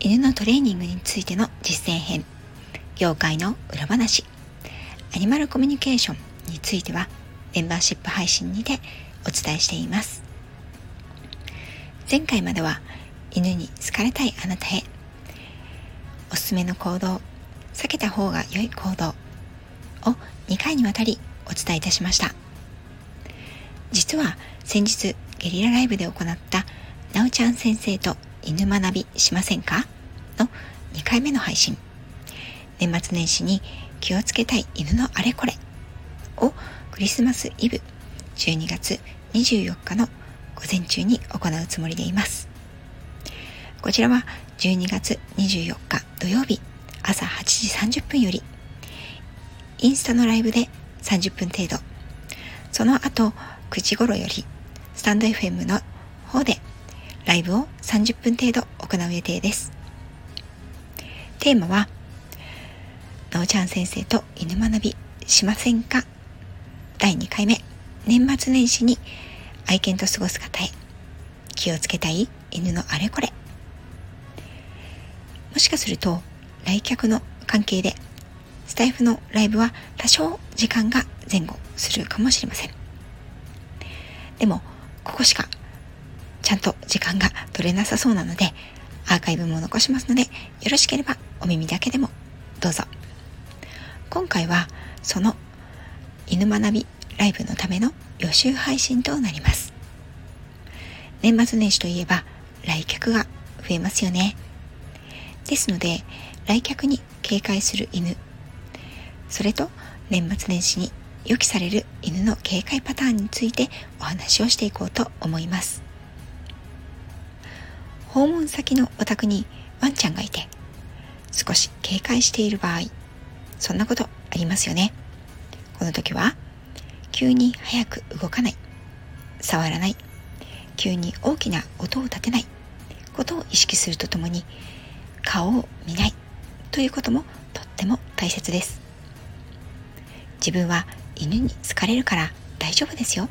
犬のトレーニングについての実践編業界の裏話アニマルコミュニケーションについてはメンバーシップ配信にてお伝えしています。前回までは犬に好かれたいあなたへおすすめの行動避けた方が良い行動を2回にわたりお伝えいたしました。実は先日ゲリラライブで行ったなおちゃん先生と犬学びしませんか？の2回目の配信。年末年始に気をつけたい犬のあれこれをクリスマスイブ12月24日の午前中に行うつもりでいます。こちらは12月24日土曜日朝8時30分よりインスタのライブで30分程度。その後9時頃よりスタンド FM の方でライブを30分程度行う予定です。テーマは、なおちゃん先生と犬学びしませんか？第2回目、年末年始に愛犬と過ごす方へ気をつけたい犬のあれこれ。もしかすると来客の関係でスタイフのライブは多少時間が前後するかもしれません。でも、ここしかちゃんと時間が取れなさそうなので、アーカイブも残しますので、よろしければお耳だけでもどうぞ。今回はその犬学びライブのための予習配信となります。年末年始といえば来客が増えますよね。ですので、来客に警戒する犬、それと年末年始に予期される犬の警戒パターンについてお話をしていこうと思います。訪問先のお宅にワンちゃんがいて少し警戒している場合そんなことありますよね。この時は急に早く動かない。触らない。急に大きな音を立てない。ことを意識するとともに顔を見ない。ということもとっても大切です。自分は犬に好かれるから大丈夫ですよ。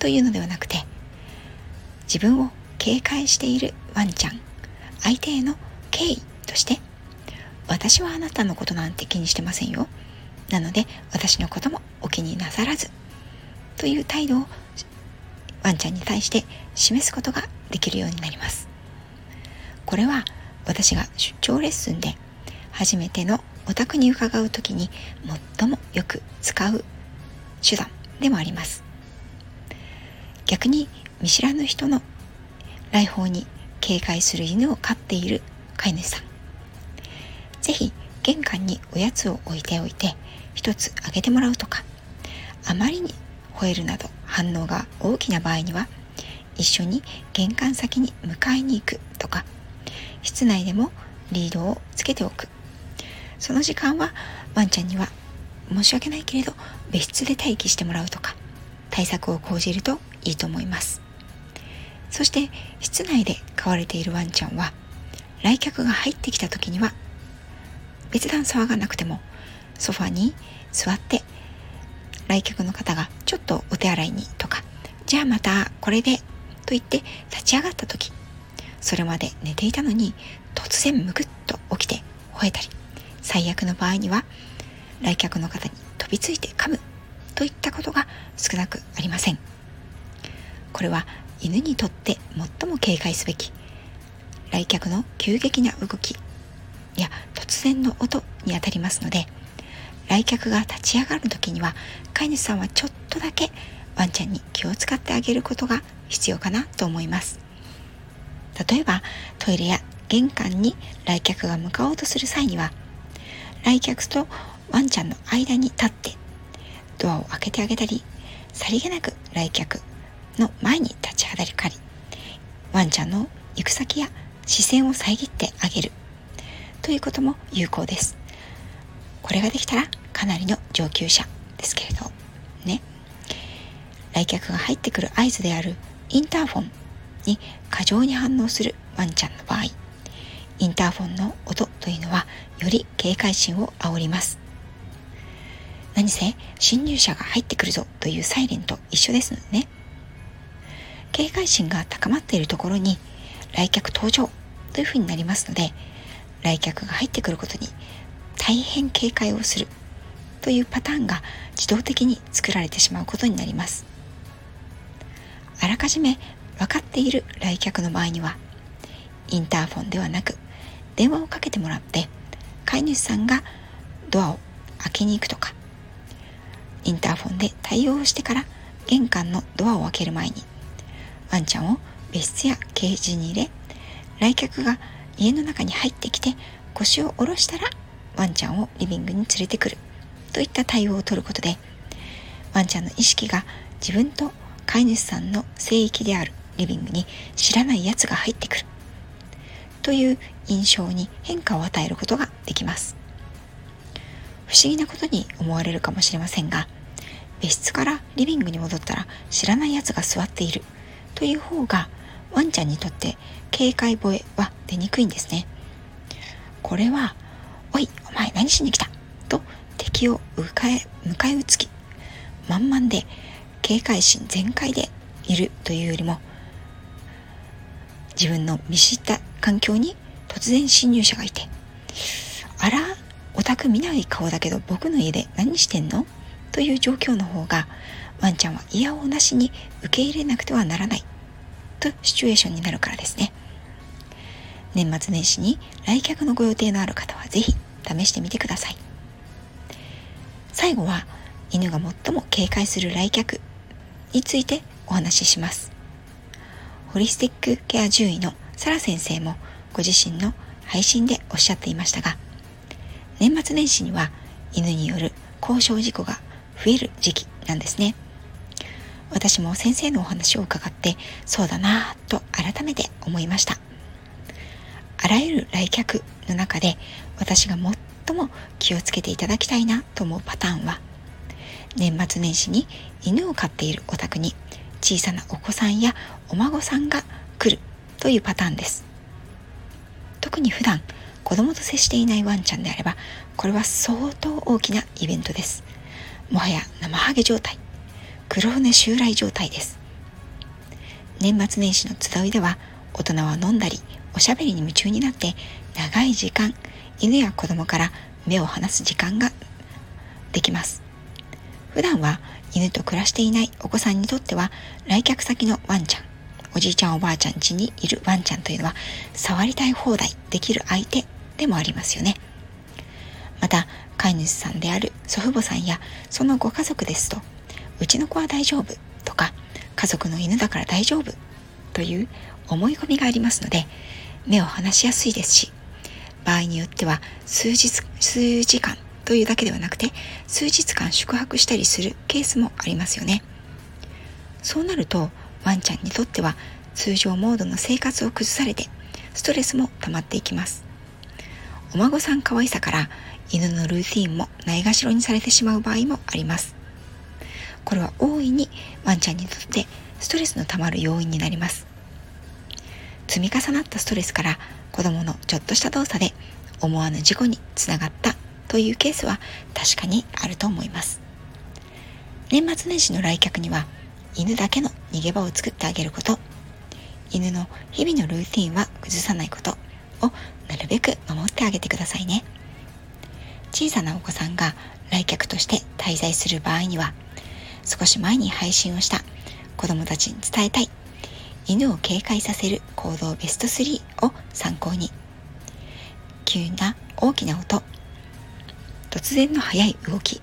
というのではなくて自分を警戒しているワンちゃん相手への敬意として私はあなたのことなんて気にしてませんよ。なので私のこともお気になさらずという態度をワンちゃんに対して示すことができるようになります。これは私が出張レッスンで初めてのお宅に伺う時に最もよく使う手段でもあります。逆に見知らぬ人の来訪に警戒する犬を飼っている飼い主さん。是非玄関におやつを置いておいて一つあげてもらうとかあまりに吠えるなど反応が大きな場合には一緒に玄関先に迎えに行くとか室内でもリードをつけておく。その時間はワンちゃんには申し訳ないけれど別室で待機してもらうとか対策を講じるといいと思います。そして室内で飼われているワンちゃんは来客が入ってきた時には別段騒がなくてもソファに座って来客の方がちょっとお手洗いにとかじゃあまたこれでと言って立ち上がった時それまで寝ていたのに突然むくっと起きて吠えたり最悪の場合には来客の方に飛びついて噛むといったことが少なくありません。これは犬にとって最も警戒すべき。来客の急激な動き。や突然の音にあたりますので。来客が立ち上がる時には飼い主さんはちょっとだけワンちゃんに気を使ってあげることが必要かなと思います。例えばトイレや玄関に来客が向かおうとする際には来客とワンちゃんの間に立ってドアを開けてあげたりさりげなく来客の前に立ちはだかり。ワンちゃんの行く先や視線を遮ってあげる。ということも有効です。これができたらかなりの上級者ですけれどね。来客が入ってくる合図であるインターフォンに過剰に反応するワンちゃんの場合。インターフォンの音というのはより警戒心を煽ります。何せ侵入者が入ってくるぞというサイレンと一緒ですのでね。警戒心が高まっているところに来客登場というふうになりますので来客が入ってくることに大変警戒をするというパターンが自動的に作られてしまうことになります。あらかじめ分かっている来客の場合にはインターフォンではなく電話をかけてもらって飼い主さんがドアを開けに行くとかインターフォンで対応してから玄関のドアを開ける前にワンちゃんを別室やケージに入れ来客が家の中に入ってきて腰を下ろしたらワンちゃんをリビングに連れてくるといった対応をとることでワンちゃんの意識が自分と飼い主さんの聖域であるリビングに知らない奴が入ってくるという印象に変化を与えることができます。不思議なことに思われるかもしれませんが別室からリビングに戻ったら知らない奴が座っている。という方がワンちゃんにとって警戒吠えは出にくいんですね。これはおい、お前何しに来た？と敵を迎え、迎え撃つ気。満々で警戒心全開でいるというよりも自分の見知った環境に突然侵入者がいてあらオタク見ない顔だけど僕の家で何してんの？という状況の方がワンちゃんは嫌をなしに受け入れなくてはならない。とシチュエーションになるからですね。年末年始に来客のご予定のある方は是非試してみてください。最後は犬が最も警戒する来客についてお話しします。ホリスティックケア獣医のサラ先生もご自身の配信でおっしゃっていましたが年末年始には犬による交渉事故が増える時期なんですね。私も先生のお話を伺ってそうだなぁと改めて思いました。あらゆる来客の中で私が最も気をつけていただきたいなと思うパターンは年末年始に犬を飼っているお宅に小さなお子さんやお孫さんが来るというパターンです。特に普段子供と接していないワンちゃんであればこれは相当大きなイベントです。もはや生ハゲ状態。黒船襲来状態です。年末年始の集いでは大人は飲んだりおしゃべりに夢中になって長い時間犬や子供から目を離す時間ができます。普段は犬と暮らしていないお子さんにとっては来客先のワンちゃんおじいちゃんおばあちゃん家にいるワンちゃんというのは触りたい放題できる相手でもありますよね。また飼い主さんである祖父母さんやそのご家族ですとうちの子は大丈夫とか家族の犬だから大丈夫という思い込みがありますので目を離しやすいですし場合によっては数日数時間というだけではなくて数日間宿泊したりするケースもありますよね。そうなるとワンちゃんにとっては通常モードの生活を崩されてストレスも溜まっていきます。お孫さん可愛さから犬のルーティンもないがしろにされてしまう場合もあります。これは大いにワンちゃんにとってストレスの溜まる要因になります。積み重なったストレスから子供のちょっとした動作で思わぬ事故につながったというケースは確かにあると思います。年末年始の来客には犬だけの逃げ場を作ってあげること。犬の日々のルーティンは崩さないこと。をなるべく守ってあげてくださいね。小さなお子さんが来客として滞在する場合には少し前に配信をした。子供たちに伝えたい。犬を警戒させる行動ベスト3を参考に。急な大きな音。突然の速い動き。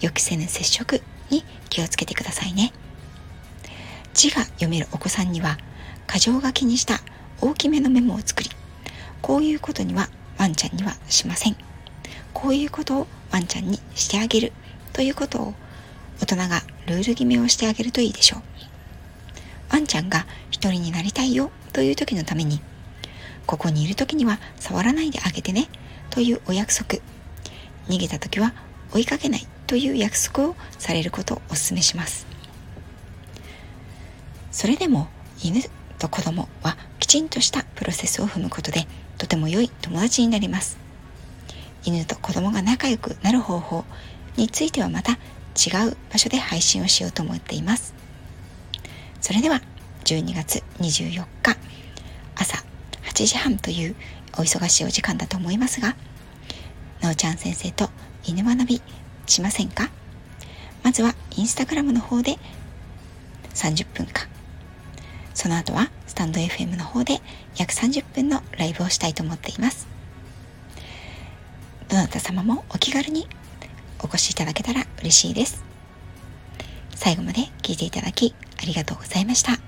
予期せぬ接触に気をつけてくださいね。字が読めるお子さんには箇条書きにした大きめのメモを作りこういうことにはワンちゃんにはしません。こういうことをワンちゃんにしてあげるということを大人がルール決めをしてあげるといいでしょうワンちゃんが一人になりたいよとという時のために、ここにいる時には触らないであげてねというお約束、逃げた時は追いかけないという約束をされることをお勧めします。それでも犬と子供はきちんとしたプロセスを踏むことでとても良い友達になります。犬と子供が仲良くなる方法についてはまた違う場所で配信をしようと思っています。それでは12月24日朝8時半というお忙しいお時間だと思いますが、なおちゃん先生と犬学びしませんか？まずはインスタグラムの方で30分間その後はスタンド FM の方で約30分のライブをしたいと思っています。どなた様もお気軽にお越しいただけたら嬉しいです。最後まで聞いていただきありがとうございました。